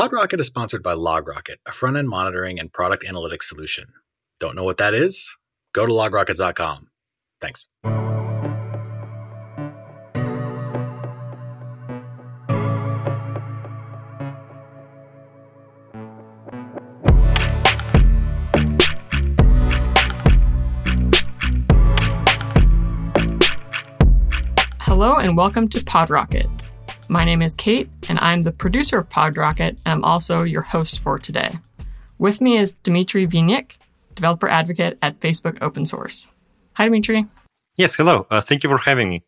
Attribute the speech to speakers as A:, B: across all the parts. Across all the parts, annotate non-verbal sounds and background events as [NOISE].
A: PodRocket is sponsored by LogRocket, a front end monitoring and product analytics solution. Don't know what that is? Go to logrocket.com. Thanks.
B: Hello and welcome to PodRocket. My name is Kate, and I'm the producer of PodRocket, and I'm also your host for today. With me is Dmitry Vinnik, developer advocate at Facebook Open Source. Hi, Dmitry.
C: Yes, hello. Uh, thank you for having me.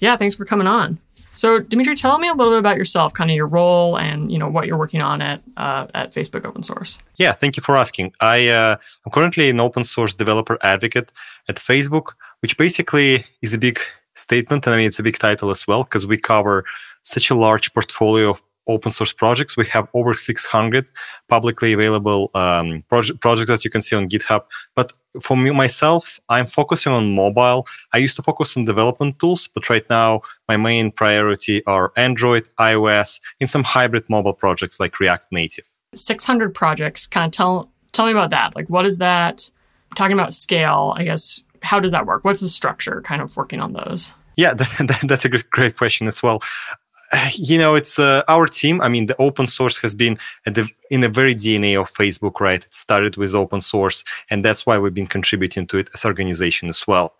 B: Yeah, thanks for coming on. So, Dmitry, tell me a little bit about yourself, kind of your role, and you know what you're working on at uh, at Facebook Open Source.
C: Yeah, thank you for asking. I uh, I'm currently an open source developer advocate at Facebook, which basically is a big statement. And I mean, it's a big title as well because we cover such a large portfolio of open source projects. We have over 600 publicly available um, project, projects that you can see on GitHub. But for me, myself, I'm focusing on mobile. I used to focus on development tools, but right now my main priority are Android, iOS, and some hybrid mobile projects like React Native.
B: 600 projects. Kind of tell tell me about that. Like, what is that? Talking about scale, I guess how does that work? What's the structure kind of working on those?
C: Yeah, [LAUGHS] that, that's a great question as well. [SIGHS] You know, it's uh, our team. I mean, the open source has been the, in the very DNA of Facebook, right? It started with open source, and that's why we've been contributing to it as organization as well.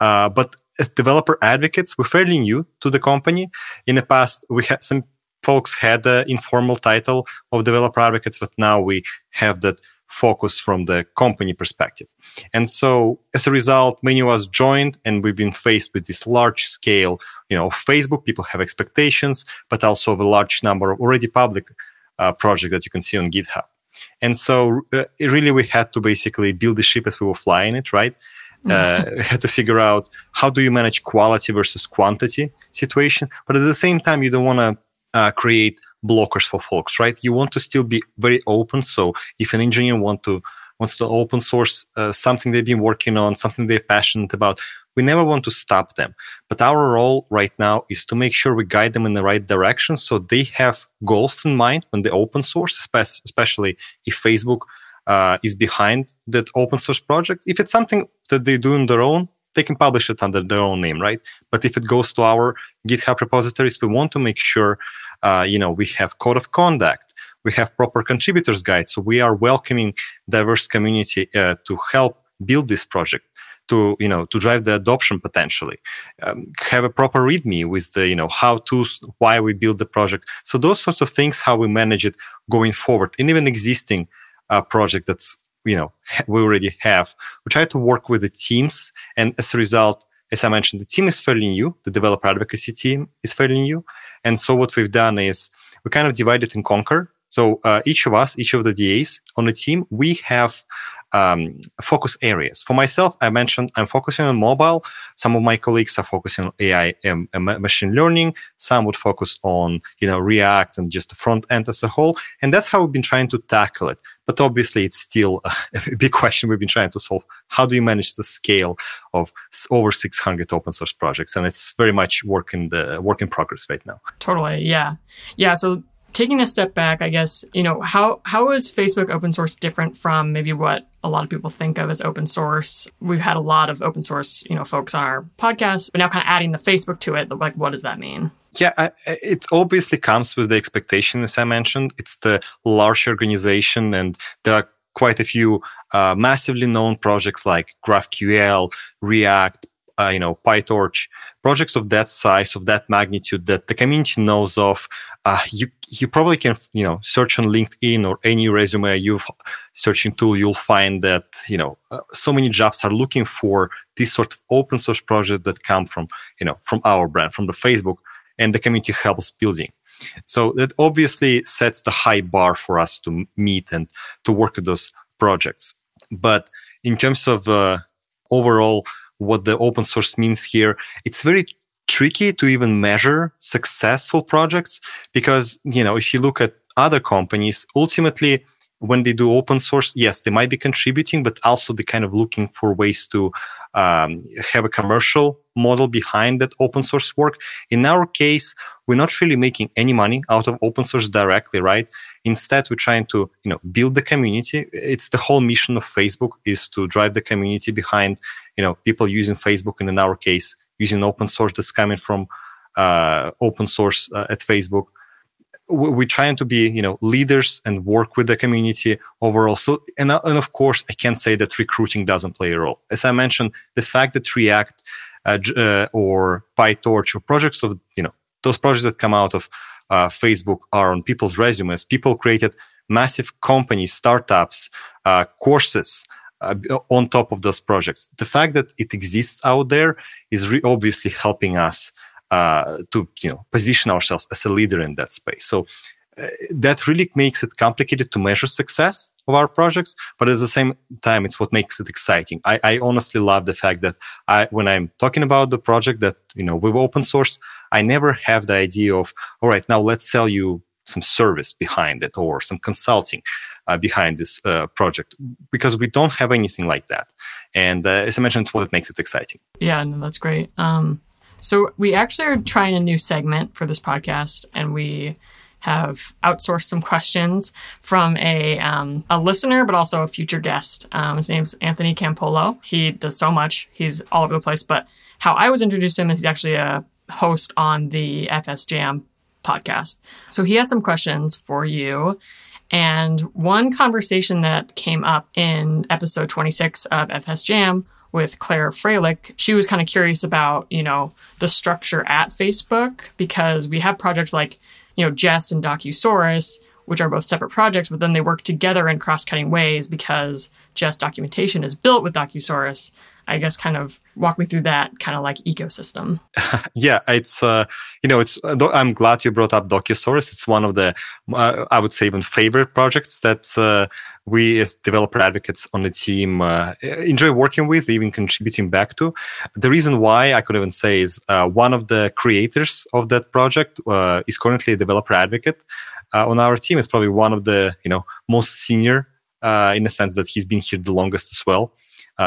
C: Uh, but as developer advocates, we're fairly new to the company. In the past, we had some folks had the informal title of developer advocates, but now we have that focus from the company perspective. And so as a result, many of us joined and we've been faced with this large scale, you know, Facebook, people have expectations, but also a large number of already public uh, projects that you can see on GitHub. And so uh, really we had to basically build the ship as we were flying it, right? [LAUGHS] Uh, had to figure out how do you manage quality versus quantity situation, but at the same time you don't want to uh, create blockers for folks, right? You want to still be very open. So if an engineer want to wants to open source uh, something they've been working on, something they're passionate about, we never want to stop them. But our role right now is to make sure we guide them in the right direction, so they have goals in mind when they open source, especially if Facebook uh, is behind that open source project. If it's something that they do on their own, they can publish it under their own name, right? But if it goes to our GitHub repositories, we want to make sure, uh, you know, we have code of conduct, we have proper contributors guide, so we are welcoming diverse community uh, to help build this project to you know to drive the adoption potentially. Um, have a proper readme with the you know how to why we build the project. So those sorts of things how we manage it going forward. And even existing uh, project that's you know we already have. We try to work with the teams and as a result as i mentioned the team is fairly new. The developer advocacy team is fairly new. And so what we've done is we kind of divided and conquer so uh, each of us each of the das on the team we have um, focus areas. For myself, I mentioned I'm focusing on mobile. Some of my colleagues are focusing on AI and, and, machine learning. Some would focus on, you know, React and just the front end as a whole. And that's how we've been trying to tackle it. But obviously, it's still [LAUGHS] a big question we've been trying to solve. How do you manage the scale of over 600 open source projects? And it's very much work in the work in progress right now.
B: Totally. Yeah. Yeah. So taking a step back, I guess, you know, how how is Facebook open source different from maybe what a lot of people think of as open source? We've had a lot of open source, you know, folks on our podcast, but now kind of adding the Facebook to it, like what does that mean?
C: Yeah, I, it obviously comes with the expectation, as I mentioned. It's the large organization, and there are quite a few uh, massively known projects like GraphQL, React, uh, you know, PyTorch, projects of that size, of that magnitude that the community knows of. Uh, you you probably can you know search on LinkedIn or any resume you searching tool. You'll find that you know uh, so many jobs are looking for this sort of open source projects that come from you know from our brand, from the Facebook, and the community helps building. So that obviously sets the high bar for us to meet and to work with those projects. But in terms of uh, overall what the open source means here. It's very tricky to even measure successful projects because, you know, if you look at other companies, ultimately, when they do open source, yes, they might be contributing, but also they kind of looking for ways to um, have a commercial model behind that open source work. In our case, we're not really making any money out of open source directly, right? Instead, we're trying to, you know, build the community. It's the whole mission of Facebook is to drive the community behind, you know, people using Facebook, and in our case, using open source that's coming from uh, open source uh, at Facebook we're trying to be you know leaders and work with the community overall so and, and of course i can't say that recruiting doesn't play a role as i mentioned the fact that react or pytorch or projects of you know those projects that come out of uh, facebook are on people's resumes people created massive companies startups uh, courses uh, on top of those projects the fact that it exists out there is re- obviously helping us uh, to you know position ourselves as a leader in that space. So uh, that really makes it complicated to measure success of our projects, but at the same time, it's what makes it exciting. I, I honestly love the fact that I, when I'm talking about the project that you know with open source, I never have the idea of all right now let's sell you some service behind it or some consulting uh, behind this uh, project because we don't have anything like that. And uh, as I mentioned, it's what makes it exciting.
B: Yeah, no, that's great. Um, so we actually are trying a new segment for this podcast, and we have outsourced some questions from a um, a listener, but also a future guest. Um, his name's Anthony Campolo. He does so much; he's all over the place. But how I was introduced to him is he's actually a host on the FS Jam podcast. So he has some questions for you. And one conversation that came up in episode 26 of FS Jam with Claire Freilich, she was kind of curious about, you know, the structure at Facebook because we have projects like, you know, Jest and Docusaurus, which are both separate projects, but then they work together in cross-cutting ways because Jest documentation is built with Docusaurus. I guess kind of walk me through that kind of like ecosystem. [LAUGHS]
C: yeah, it's uh, you know, it's uh, I'm glad you brought up Docusaurus. It's one of the uh, I would say even favorite projects that uh, we as developer advocates on the team uh, enjoy working with, even contributing back to. The reason why I could even say is uh, one of the creators of that project uh, is currently a developer advocate uh, on our team. Is probably one of the you know most senior uh, in the sense that he's been here the longest as well,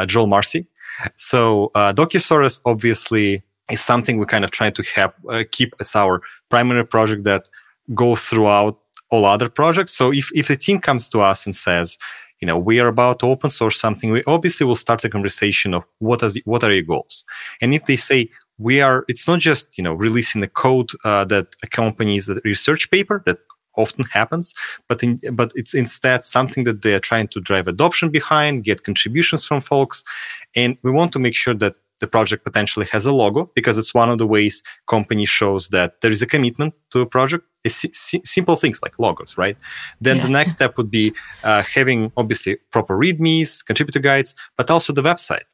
C: Joel Marcey. So Docusaurus obviously is something we kind of try to have keep as our primary project that goes throughout all other projects. So if, if the team comes to us and says, you know, we are about to open source something, we obviously will start a conversation of what, is, what are your goals? And if they say, we are, it's not just, you know, releasing the code uh, that accompanies the research paper that often happens, but in, but it's instead something that they are trying to drive adoption behind, get contributions from folks, and we want to make sure that the project potentially has a logo because it's one of the ways company shows that there is a commitment to a project. It's simple things like logos right? Then yeah. the next step would be uh, having obviously proper readmes contributor guides but also the website.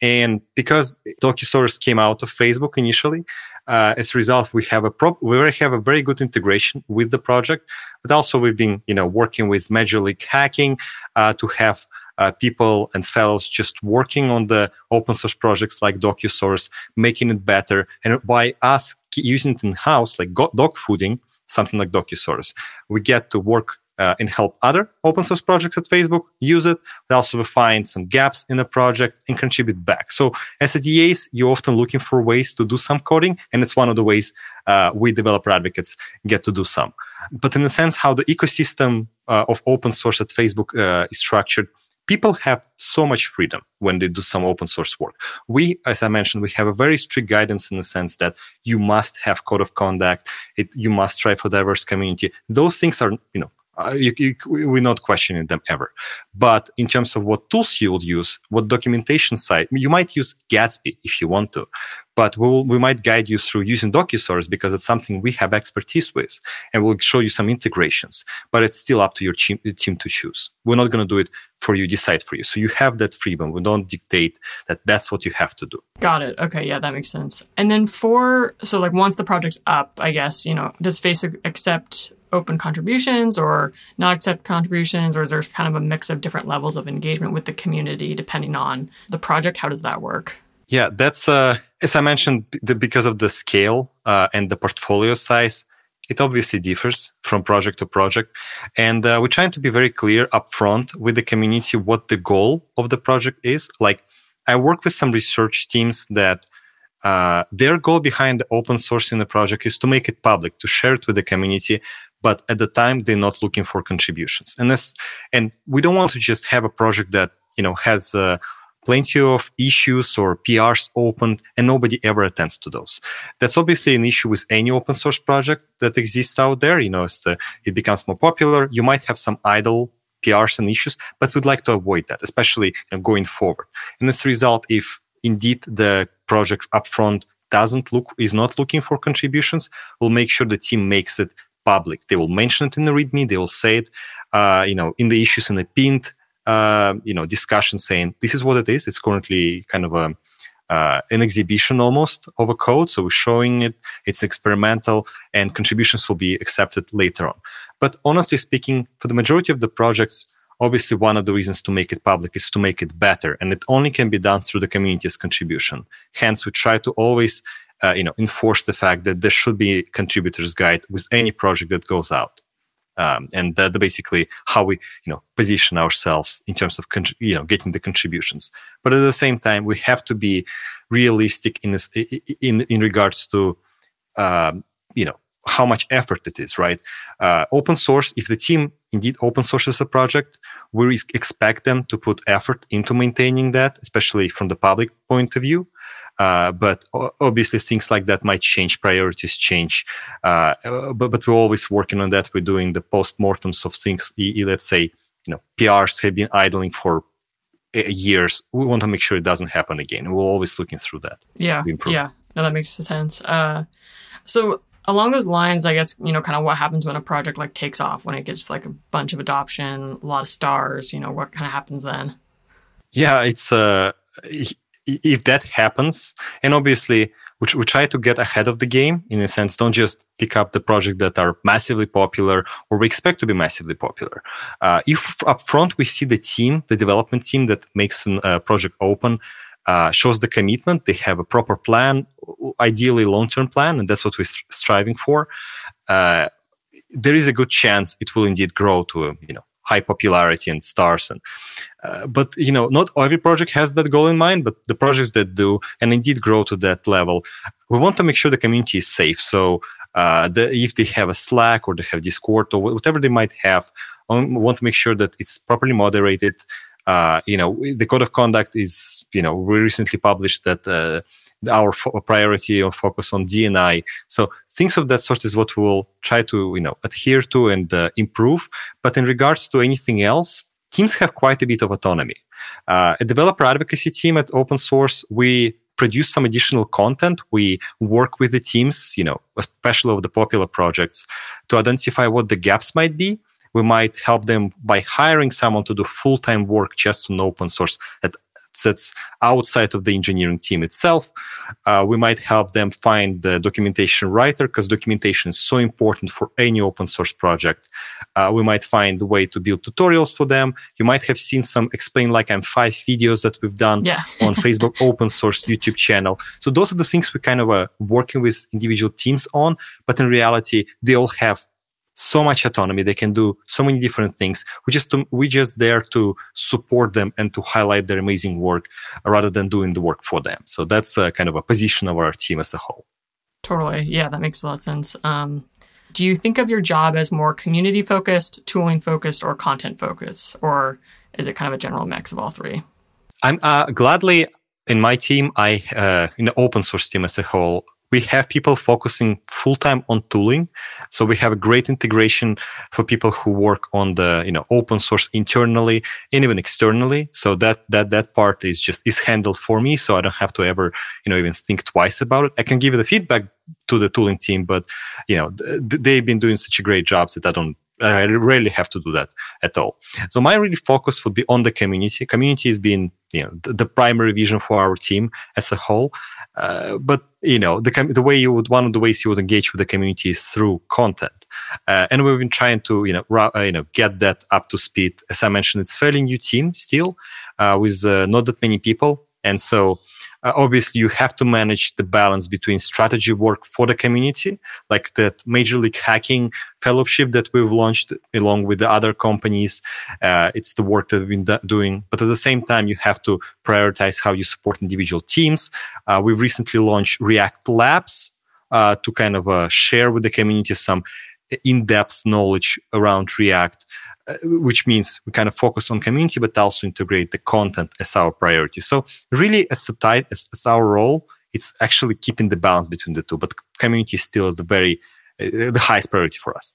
C: And because docusaurus came out of facebook initially uh, as a result we have a pro- we already have a very good integration with the project but also we've been you know working with major league hacking uh, to have uh, people and fellows just working on the open source projects like Docusaurus, making it better. And by us using it in house, like dog fooding, something like Docusaurus, we get to work uh, and help other open source projects at Facebook use it. We also find some gaps in the project and contribute back. So as a DAs, you're often looking for ways to do some coding, and it's one of the ways uh, we developer advocates get to do some. But in a sense, how the ecosystem uh, of open source at Facebook uh, is structured, people have so much freedom when they do some open source work. We, as I mentioned, we have a very strict guidance in the sense that you must have code of conduct. It, you must strive for diverse community. Those things are, you know, uh, you, you, we're not questioning them ever. But in terms of what tools you will use, what documentation site, you might use Gatsby if you want to, but we, will, we might guide you through using Docusaurus because it's something we have expertise with, and we'll show you some integrations. But it's still up to your team, team to choose. We're not going to do it for you, decide for you. So you have that freedom. We don't dictate that that's what you have to do.
B: Got it. Okay, yeah, that makes sense. And then for so like once the project's up, I guess you know, does Facebook accept open contributions or not accept contributions, or is there kind of a mix of different levels of engagement with the community depending on the project? How does that work?
C: Yeah, that's uh, as I mentioned, the, because of the scale uh, and the portfolio size, it obviously differs from project to project, and uh, we're trying to be very clear upfront with the community what the goal of the project is. Like, I work with some research teams that uh, their goal behind open sourcing the project is to make it public, to share it with the community, but at the time they're not looking for contributions. And this, and we don't want to just have a project that you know has uh, plenty of issues or PRs opened and nobody ever attends to those. That's obviously an issue with any open source project that exists out there. You know, the, it becomes more popular, you might have some idle PRs and issues, but we'd like to avoid that, especially going forward. And as a result, if indeed the project upfront doesn't look is not looking for contributions, we'll make sure the team makes it public. They will mention it in the README. They will say it, uh, you know, in the issues in the pinned, uh, you know, discussion saying this is what it is. It's currently kind of a uh, an exhibition almost of a code. So we're showing it. It's experimental, and contributions will be accepted later on. But honestly speaking, for the majority of the projects, obviously one of the reasons to make it public is to make it better, and it only can be done through the community's contribution. Hence, we try to always uh, you know enforce the fact that there should be contributors guide with any project that goes out um, and that's basically how we you know position ourselves in terms of you know getting the contributions. But at the same time we have to be realistic in this in in regards to um, you know how much effort it is right uh, open source if the team indeed open sources a project we expect them to put effort into maintaining that especially from the public point of view uh, but obviously, things like that might change. Priorities change. Uh, but, but we're always working on that. We're doing the post-mortems of things. Let's say, you know, PRs have been idling for years. We want to make sure it doesn't happen again. We're always looking through that.
B: Yeah. Yeah. No, that makes sense. Uh, so along those lines, I guess, you know, kind of what happens when a project like takes off, when it gets like a bunch of adoption, a lot of stars, you know, what kind of happens then?
C: Yeah, it's uh if that happens, and obviously we, try to get ahead of the game in a sense, don't just pick up the project that are massively popular or we expect to be massively popular. Uh, if upfront we see the team, the development team that makes a uh, project open, uh, shows the commitment, they have a proper plan, ideally long-term plan, and that's what we're striving for. Uh, there is a good chance it will indeed grow to you know high popularity and stars and uh, but you know not every project has that goal in mind but the projects that do and indeed grow to that level we want to make sure the community is safe so uh, the, if they have a slack or they have discord or whatever they might have um, we want to make sure that it's properly moderated uh, you know the code of conduct is you know we recently published that uh, our fo- priority or focus on DNI. So things of that sort is what we'll try to you know adhere to and uh, improve. But in regards to anything else, teams have quite a bit of autonomy. Uh, a developer advocacy team at open source, we produce some additional content. We work with the teams, you know, especially of the popular projects, to identify what the gaps might be. We might help them by hiring someone to do full time work just on open source that that's outside of the engineering team itself. Uh, we might help them find the documentation writer because documentation is so important for any open source project. Uh, we might find a way to build tutorials for them. You might have seen some explain like I'm five videos that we've done yeah. [LAUGHS] on Facebook open source YouTube channel. So those are the things we kind of are working with individual teams on, but in reality, they all have so much autonomy. They can do so many different things. We just we just there to support them and to highlight their amazing work rather than doing the work for them. So that's a kind of a position of our team as a whole.
B: Totally, yeah, that makes a lot of sense. Um, do you think of your job as more community focused, tooling focused, or content focused, or is it kind of a general mix of all three?
C: I'm uh, gladly in my team. I uh, in the open source team as a whole we have people focusing full time on tooling. So we have a great integration for people who work on the you know open source internally and even externally. So that that that part is just is handled for me. So I don't have to ever you know even think twice about it. I can give the feedback to the tooling team, but you know th- they've been doing such a great job that I don't I rarely have to do that at all. So my really focus would be on the community. Community has been, you know, the, the primary vision for our team as a whole. Uh, but you know, the the way you would one of the ways you would engage with the community is through content. Uh, and we've been trying to, you know, ra- uh, you know, get that up to speed. As I mentioned, it's fairly new team still, uh, with uh, not that many people, and so uh, obviously you have to manage the balance between strategy work for the community, like that Major League Hacking Fellowship that we've launched along with the other companies. Uh, it's the work that we've been doing, but at the same time, you have to prioritize how you support individual teams. Uh, we've recently launched React Labs uh, to kind of uh, share with the community some in-depth knowledge around React, which means we kind of focus on community, but also integrate the content as our priority. So really, as a tight as, as our role, it's actually keeping the balance between the two. But community still is the very uh, the highest priority for us.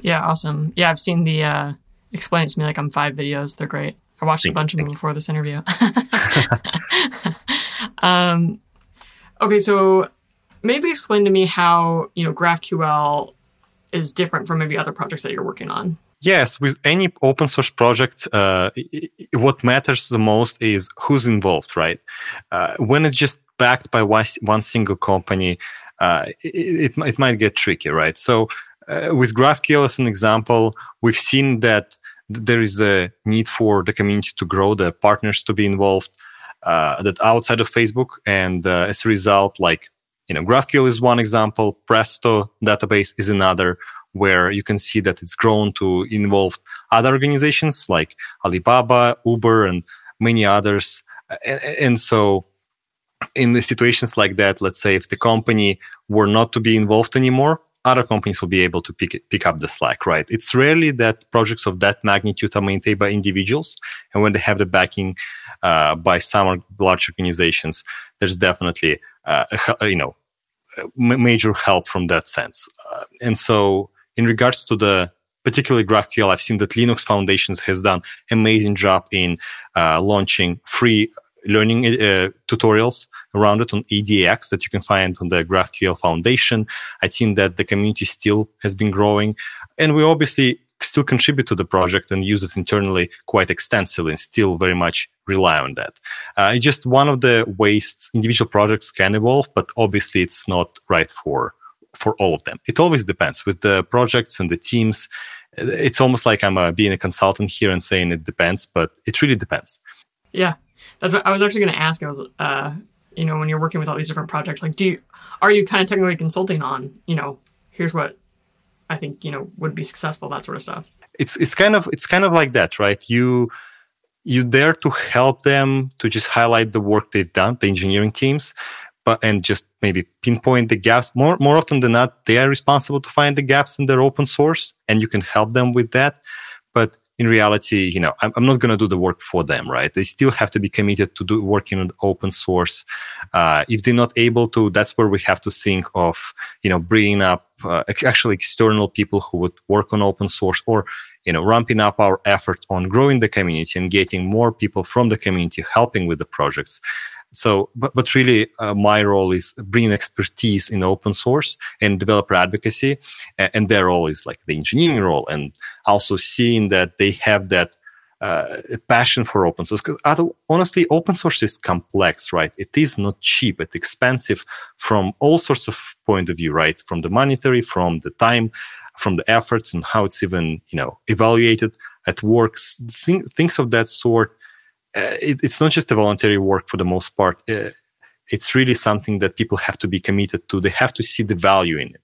B: Yeah, awesome. Yeah, I've seen the uh, explain it to me like I'm five videos. They're great. I watched thank a bunch you, of them before this interview. [LAUGHS] [LAUGHS] um, okay, so maybe explain to me how you know GraphQL is different from maybe other projects that you're working on.
C: Yes, with any open source project, uh, what matters the most is who's involved, right? Uh, when it's just backed by one single company, uh, it, it, might get tricky, right? So, uh, with GraphQL as an example, we've seen that there is a need for the community to grow, the partners to be involved, uh, that outside of Facebook, and uh, as a result, like you know, GraphQL is one example, Presto database is another, where you can see that it's grown to involve other organizations like Alibaba, Uber, and many others. And, and so, in the situations like that, let's say if the company were not to be involved anymore, other companies will be able to pick it, pick up the slack, right? It's rarely that projects of that magnitude are maintained by individuals, and when they have the backing uh, by some large organizations, there's definitely uh, you know major help from that sense. Uh, and so in regards to the particularly GraphQL, I've seen that Linux Foundations has done amazing job in uh, launching free learning uh, tutorials around it on EDX that you can find on the GraphQL Foundation. I've seen that the community still has been growing, and we obviously still contribute to the project and use it internally quite extensively and still very much rely on that. Uh, it's just one of the ways individual projects can evolve, but obviously it's not right for for all of them. It always depends with the projects and the teams. It's almost like I'm uh, being a consultant here and saying it depends, but it really depends.
B: Yeah, that's what I was actually going to ask. I was, uh, you know, when you're working with all these different projects, like, do you are you kind of technically consulting on, you know, here's what I think you know would be successful, that sort of stuff.
C: It's it's kind of it's kind of like that, right? You you there to help them to just highlight the work they've done, the engineering teams, and just maybe pinpoint the gaps. More more often than not they are responsible to find the gaps in their open source and you can help them with that. But in reality you know i'm, I'm not going to do the work for them right? They still have to be committed to do working on open source. Uh, if they're not able to that's where we have to think of you know bringing up uh, actually external people who would work on open source or you know ramping up our effort on growing the community and getting more people from the community helping with the projects so, but, but really, uh, my role is bringing expertise in open source and developer advocacy. And, and their role is like the engineering role and also seeing that they have that uh, passion for open source. Because honestly, open source is complex, right? It is not cheap. It's expensive from all sorts of point of view, right? From the monetary, from the time, from the efforts, and how it's even you know evaluated at works. Things, of that sort it, it's not just a voluntary work for the most part. Uh, it's really something that people have to be committed to. They have to see the value in it.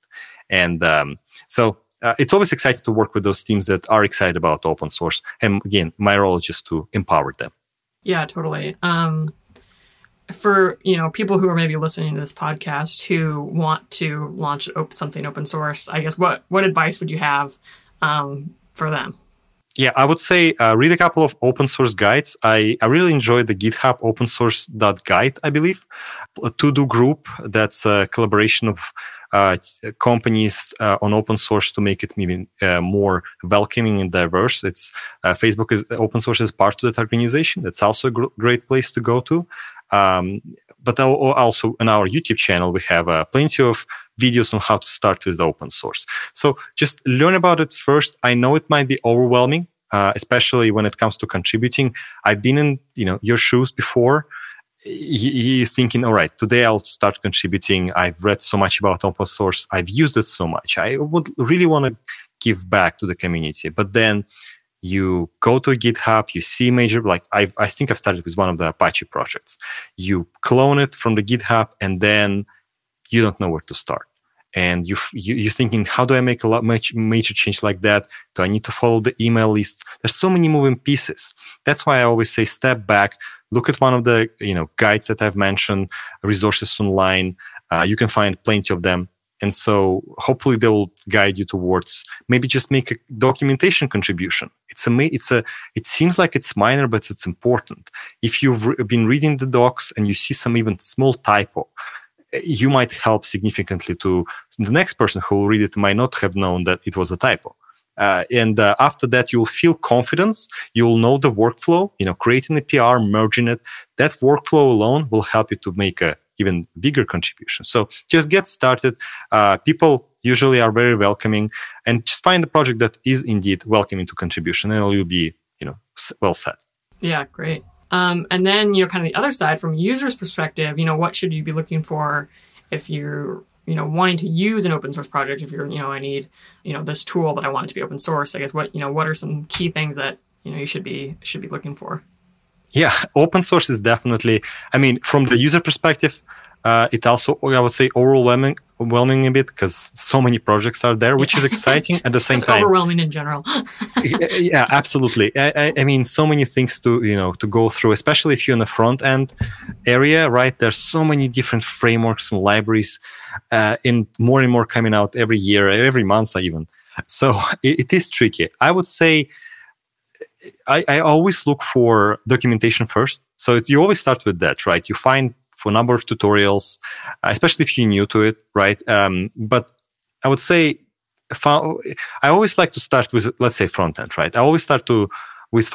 C: And um, so uh, it's always exciting to work with those teams that are excited about open source. And again, my role is just to empower them.
B: Yeah, totally. Um, for you know people who are maybe listening to this podcast who want to launch something open source, I guess what what advice would you have um, for them?
C: Yeah, I would say uh, read a couple of open source guides. I, I really enjoyed the GitHub open source guide, I believe. A TODO Group that's a collaboration of uh, companies uh, on open source to make it even uh, more welcoming and diverse. It's uh, Facebook is open source is part of that organization. That's also a gr- great place to go to. Um, but also on our YouTube channel, we have uh, plenty of videos on how to start with open source. So just learn about it first. I know it might be overwhelming, uh, especially when it comes to contributing. I've been in you know your shoes before. You're thinking, all right, today I'll start contributing. I've read so much about open source. I've used it so much. I would really want to give back to the community. But then you go to GitHub, you see major, like I, I think I've started with one of the Apache projects. You clone it from the GitHub and then you don't know where to start. And you, you, you're thinking, how do I make a lot much major change like that? Do I need to follow the email lists? There's so many moving pieces. That's why I always say step back, look at one of the, you know, guides that I've mentioned, resources online. Uh, you can find plenty of them and so hopefully they will guide you towards maybe just make a documentation contribution. It's a it's a it seems like it's minor but it's important. If you've re- been reading the docs and you see some even small typo you might help significantly to the next person who will read it might not have known that it was a typo. Uh, and uh, after that you'll feel confidence. You'll know the workflow you know creating the pr merging it. That workflow alone will help you to make a even bigger contribution. So just get started. Uh, people usually are very welcoming and just find a project that is indeed welcoming to contribution and you'll be you know well set
B: yeah great. Um, and then you know kind of the other side from a user's perspective you know what should you be looking for if you're you know wanting to use an open source project if you're you know i need you know this tool but i want it to be open source i guess what you know what are some key things that you know you should be should be looking for
C: yeah [LAUGHS] open source is definitely i mean from the user perspective uh, it also i would say overwhelming overwhelming a bit because so many projects are there which is [LAUGHS] exciting at the same
B: Just
C: time.
B: overwhelming in general. [LAUGHS]
C: Yeah absolutely. I, I, mean so many things to you know to go through especially if you're in the front end area right? There's so many different frameworks and libraries uh, and more and more coming out every year every month even. So it, it is tricky. I would say I, I always look for documentation first so you always start with that right you find for a number of tutorials, uh, especially if you're new to it, right? Um, but I would say I always like to start with, let's say, front end, right? I always start to with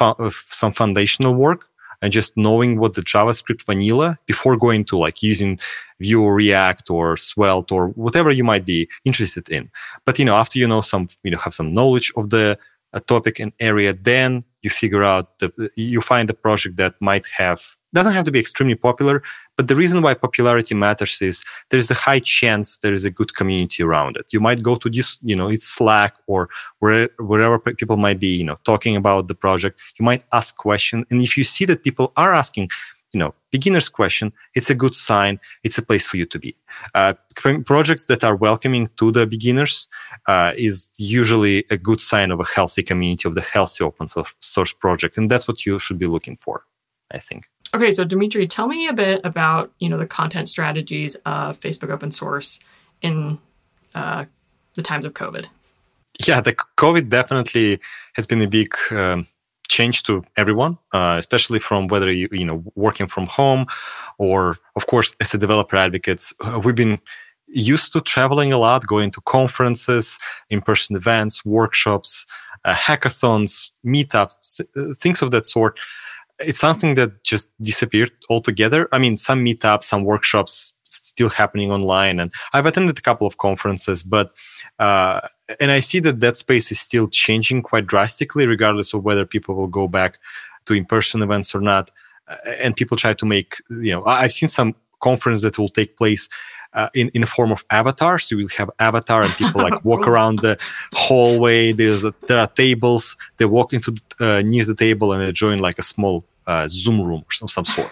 C: some foundational work and just knowing what the JavaScript vanilla before going to like using Vue or React or Svelte or whatever you might be interested in. But you know, after you know some, you know, have some knowledge of the uh, topic and area, then you figure out the you find a project that might have doesn't have to be extremely popular, but the reason why popularity matters is there's a high chance there is a good community around it. You might go to this, you know, it's Slack or where, wherever people might be, you know, talking about the project. You might ask questions, and if you see that people are asking, you know, beginner's question, it's a good sign. It's a place for you to be. Uh, projects that are welcoming to the beginners uh, is usually a good sign of a healthy community of the healthy open source project, and that's what you should be looking for. I think.
B: Okay, so Dmitry, tell me a bit about you know the content strategies of Facebook open source in uh, the times of COVID.
C: Yeah, the COVID definitely has been a big um, change to everyone, uh, especially from whether you you know working from home or, of course, as a developer advocates, uh, we've been used to traveling a lot, going to conferences, in-person events, workshops, uh, hackathons, meetups, uh, things of that sort it's something that just disappeared altogether. I mean, some meetups, some workshops still happening online, and I've attended a couple of conferences, but uh, and I see that that space is still changing quite drastically, regardless of whether people will go back to in-person events or not. Uh, and people try to make, you know, I've seen some conference that will take place uh, in in a form of avatars. So you will have avatar and people like walk [LAUGHS] around the hallway. There's a, there are tables. They walk into the, uh, near the table and they join like a small uh, Zoom room or some, some sort.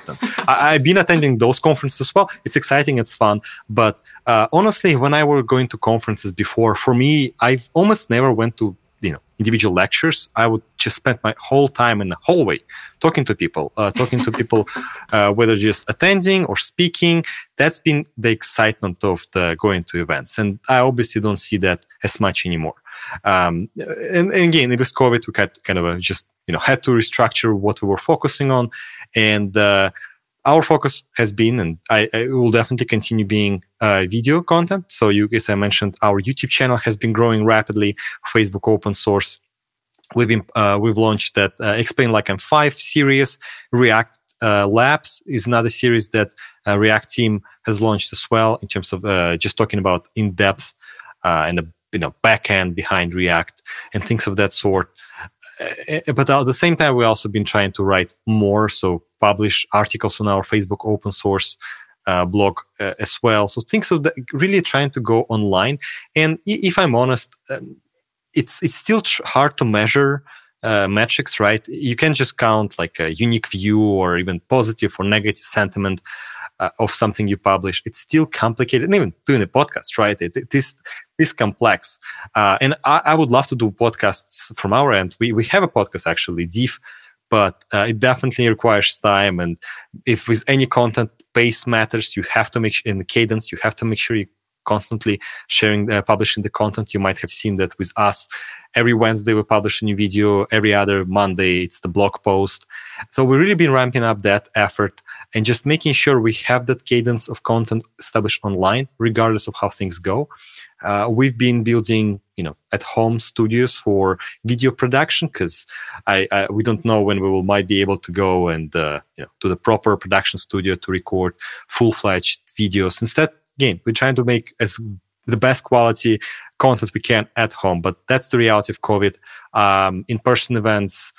C: I, have been attending those conferences as well. It's exciting, it's fun. But uh, honestly, when I were going to conferences before, for me, I've almost never went to individual lectures. I would just spend my whole time in the hallway talking to people, uh, talking to people, [LAUGHS] uh, whether just attending or speaking. That's been the excitement of the going to events, and I obviously don't see that as much anymore. Um, and, and, again, it was COVID. We had kind of a, just you know had to restructure what we were focusing on, and uh, our focus has been, and I, I will definitely continue being uh, video content. So, you, as I mentioned, our YouTube channel has been growing rapidly. Facebook open source. We've been uh, we've launched that uh, explain like I'm five series. React uh, Labs is another series that uh, React team has launched as well in terms of uh, just talking about in depth and the you know backend behind React and things of that sort. But at the same time, we've also been trying to write more, so publish articles on our Facebook open source uh, blog uh, as well. So things of that, really trying to go online. And if I'm honest, um, it's it's still tr- hard to measure uh, metrics, right? You can just count like a unique view or even positive or negative sentiment uh, of something you publish, it's still complicated. And even doing a podcast, right? It, it is this complex. Uh, and I, I, would love to do podcasts from our end. We we have a podcast actually, Diff, but uh, it definitely requires time. And if with any content, pace matters. You have to make sure in the cadence. You have to make sure you constantly sharing, uh, publishing the content. You might have seen that with us. Every Wednesday we publish a new video. Every other Monday it's the blog post. So we've really been ramping up that effort and just making sure we have that cadence of content established online, regardless of how things go. Uh, we've been building, you know, at home studios for video production because I, I, we don't know when we will might be able to go and uh, you know to the proper production studio to record full fledged videos. Instead, again, we're trying to make as the best quality content we can at home. But that's the reality of COVID. Um, in person events,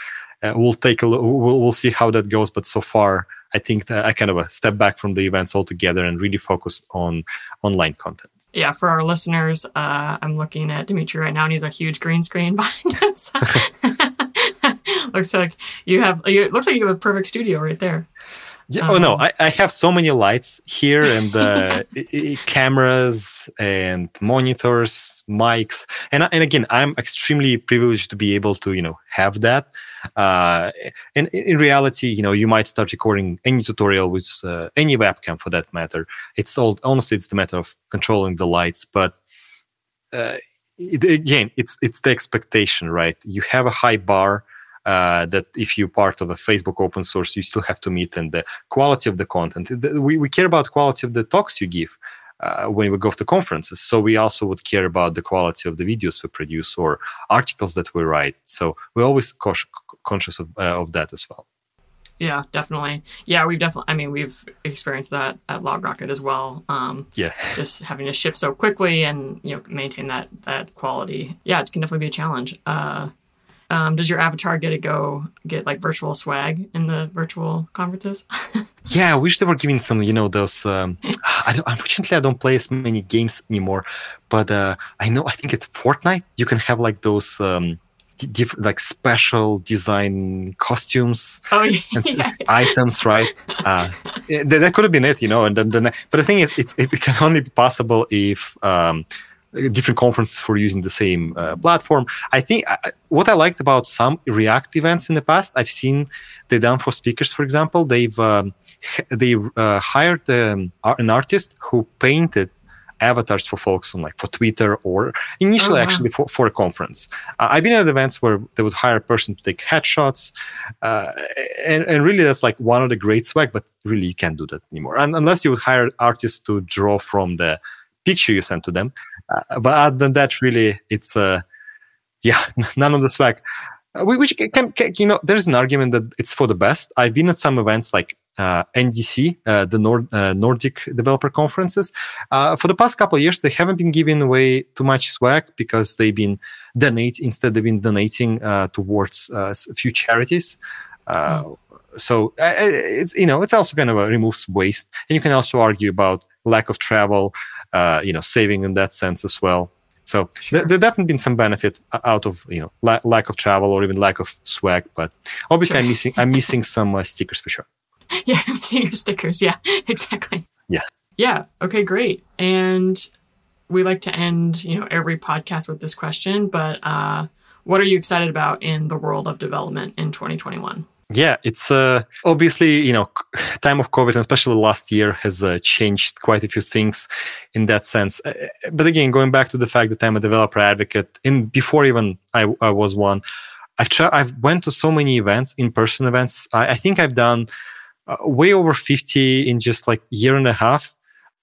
C: uh, we'll take a look, we'll, we'll see how that goes. But so far, I think that I kind of a step back from the events altogether and really focused on online content.
B: Yeah, for our listeners, uh, I'm looking at Dmitry right now, and he's a huge green screen [LAUGHS] behind us. [LAUGHS] [LAUGHS] looks like you have. You, looks like you have a perfect studio right there.
C: Yeah. Um, oh no, um, I, I have so many lights here and uh, [LAUGHS] cameras and monitors, mics, and and again, I'm extremely privileged to be able to you know have that. Uh, and in reality, you know, you might start recording any tutorial with uh, any webcam for that matter. It's all honestly, it's the matter of controlling the lights, but. Uh, it, again, it's it's the expectation, right? You have a high bar, uh, that if you're part of a Facebook open source, you still have to meet and the quality of the content. We, we care about quality of the talks you give. Uh, when we go to conferences. So we also would care about the quality of the videos we produce or articles that we write. So we're always conscious of, uh, of that as well.
B: Yeah, definitely. Yeah, we've definitely. I mean, we've experienced that at LogRocket as well. Um,
C: yeah, [LAUGHS]
B: just having to shift so quickly and you know maintain that that quality. Yeah, it can definitely be a challenge. Uh, um, does your avatar get to go get like virtual swag in the virtual conferences? [LAUGHS]
C: yeah, I wish they were giving some, you know, those. Um, I don't, unfortunately, I don't play as many games anymore, but uh, I know, I think it's Fortnite. You can have like those. Um, different like special design costumes
B: oh, [LAUGHS] yeah, yeah.
C: items right uh, that, that, could have been it you know and then, then but the thing is it's, it can only be possible if um, different conferences for using the same uh, platform. I think uh, what I liked about some React events in the past, I've seen they done for speakers, for example, they've um, they uh, hired um, an artist who painted avatars for folks on like for Twitter or initially wow. actually for, for a conference. Uh, I've been at events where they would hire a person to take headshots, uh, and, and really that's like one of the great swag. But really, you can't do that anymore, and unless you would hire artists to draw from the picture you send to them. Uh, but other than that, really, it's uh, yeah, [LAUGHS] none of the swag. Uh, which can, can, you know, there's an argument that it's for the best. I've been at some events like uh, NDC, uh, the Nord, uh, Nordic developer conferences. Uh, for the past couple of years, they haven't been giving away too much swag because they've been donating instead they've been donating uh, towards a few charities. Mm. So it's you know it's also kind of removes waste, and you can also argue about lack of travel, uh, you know, saving in that sense as well. So sure. there, there definitely been some benefit out of you know la- lack of travel or even lack of swag, but obviously. I'm missing I'm missing some uh, stickers for sure. [LAUGHS]
B: Yeah, missing your stickers. Yeah, [LAUGHS] exactly.
C: Yeah.
B: Yeah. Okay. Great. And we like to end you know every podcast with this question, but uh, what are you excited about in the world of development in 2021?
C: Yeah, it's uh, obviously you know time of COVID, and especially last year, has uh, changed quite a few things in that sense. Uh, but again, going back to the fact that I'm a developer advocate, and before even I, I was one, I've tried. I've went to so many events, in person events. I, I, think I've done uh, way over fifty in just like year and a half.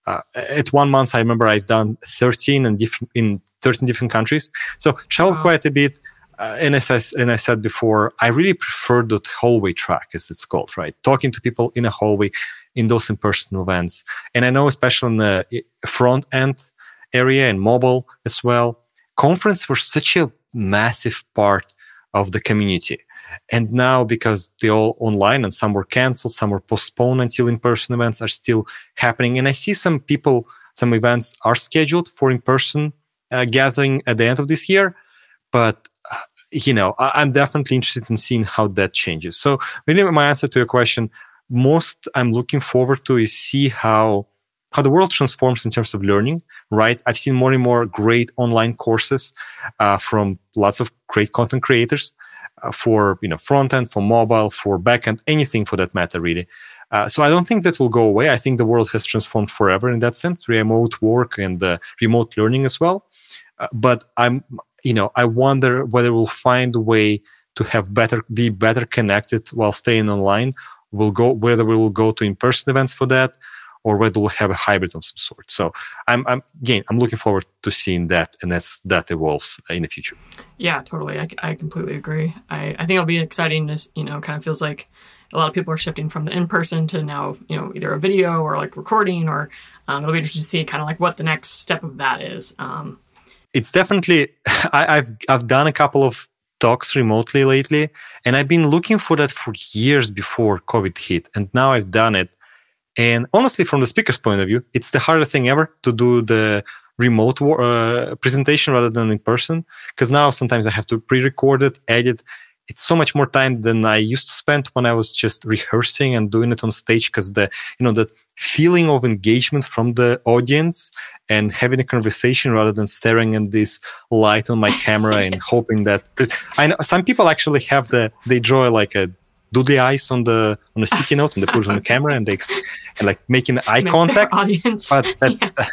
C: Uh, at one month, I remember I've done thirteen and different in thirteen different countries. So traveled wow. quite a bit uh, and as I, and I said before, I really prefer the hallway track, as it's called, right? Talking to people in a hallway in those in-person events. And I know, especially in the front end area and mobile as well, conference were such a massive part of the community. And now, because they're all online and some were canceled, some were postponed until in-person events are still happening. And I see some people, some events are scheduled for in-person uh, gathering at the end of this year, but you know, I, am definitely interested in seeing how that changes. So, really, my answer to your question, most I'm looking forward to is see how how the world transforms in terms of learning. Right, I've seen more and more great online courses uh, from lots of great content creators uh, for you know front end, for mobile, for back end, anything for that matter, really. Uh, so I don't think that will go away. I think the world has transformed forever in that sense, remote work and uh, remote learning as well. Uh, but I'm, you know, I wonder whether we'll find a way to have better, be better connected while staying online. We'll go whether we will go to in-person events for that, or whether we'll have a hybrid of some sort. So I'm, I'm again, I'm looking forward to seeing that and as that evolves in the future.
B: Yeah, totally. I, I completely agree. I, I think it'll be exciting. To you know, kind of feels like a lot of people are shifting from the in-person to now you know either a video or like recording or um, it'll be interesting to see kind of like what the next step of that is um,
C: it's definitely [LAUGHS] I, have I've done a couple of talks remotely lately and i've been looking for that for years before covid hit and now i've done it. And honestly from the speaker's point of view it's the hardest thing ever to do the remote uh, presentation rather than in person because now sometimes i have to pre-record it edit it's so much more time than I used to spend when I was just rehearsing and doing it on stage because the you know the feeling of engagement from the audience and having a conversation rather than staring at this light on my [LAUGHS] camera and hoping that I know some people actually have the they draw like a do the eyes on the on a sticky [LAUGHS] note and they put it on the camera and they and like making eye Make contact
B: audience.
C: but that's [LAUGHS] yeah.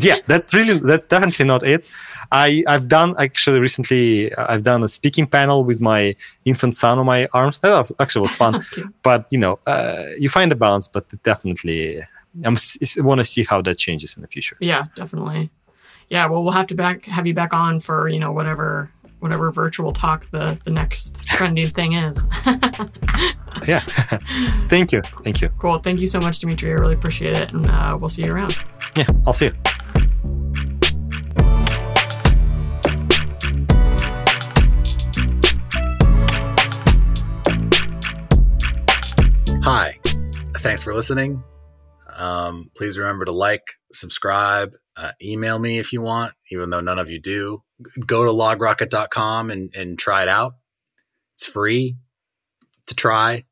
C: Yeah that's really that's definitely not it I I've done actually recently. I've done a speaking panel with my infant son on my arms. That was, actually was fun. [LAUGHS] okay. But you know, uh, you find a balance. But definitely, I'm I want to see how that changes in the future.
B: Yeah, definitely. Yeah, well, we'll have to back have you back on for you know whatever whatever virtual talk the the next trending thing is. [LAUGHS]
C: yeah. [LAUGHS] Thank you. Thank you.
B: Cool. Thank you so much, Dmitry. I really appreciate it, and uh, we'll see you around.
C: Yeah, I'll see you.
A: Hi, thanks for listening. Um, please remember to like, subscribe, uh, email me if you want, even though none of you do. Go to logrocket.com and, and try it out. It's free to try.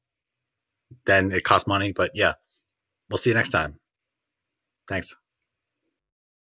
A: Then it costs money, but yeah, we'll see you next time. Thanks.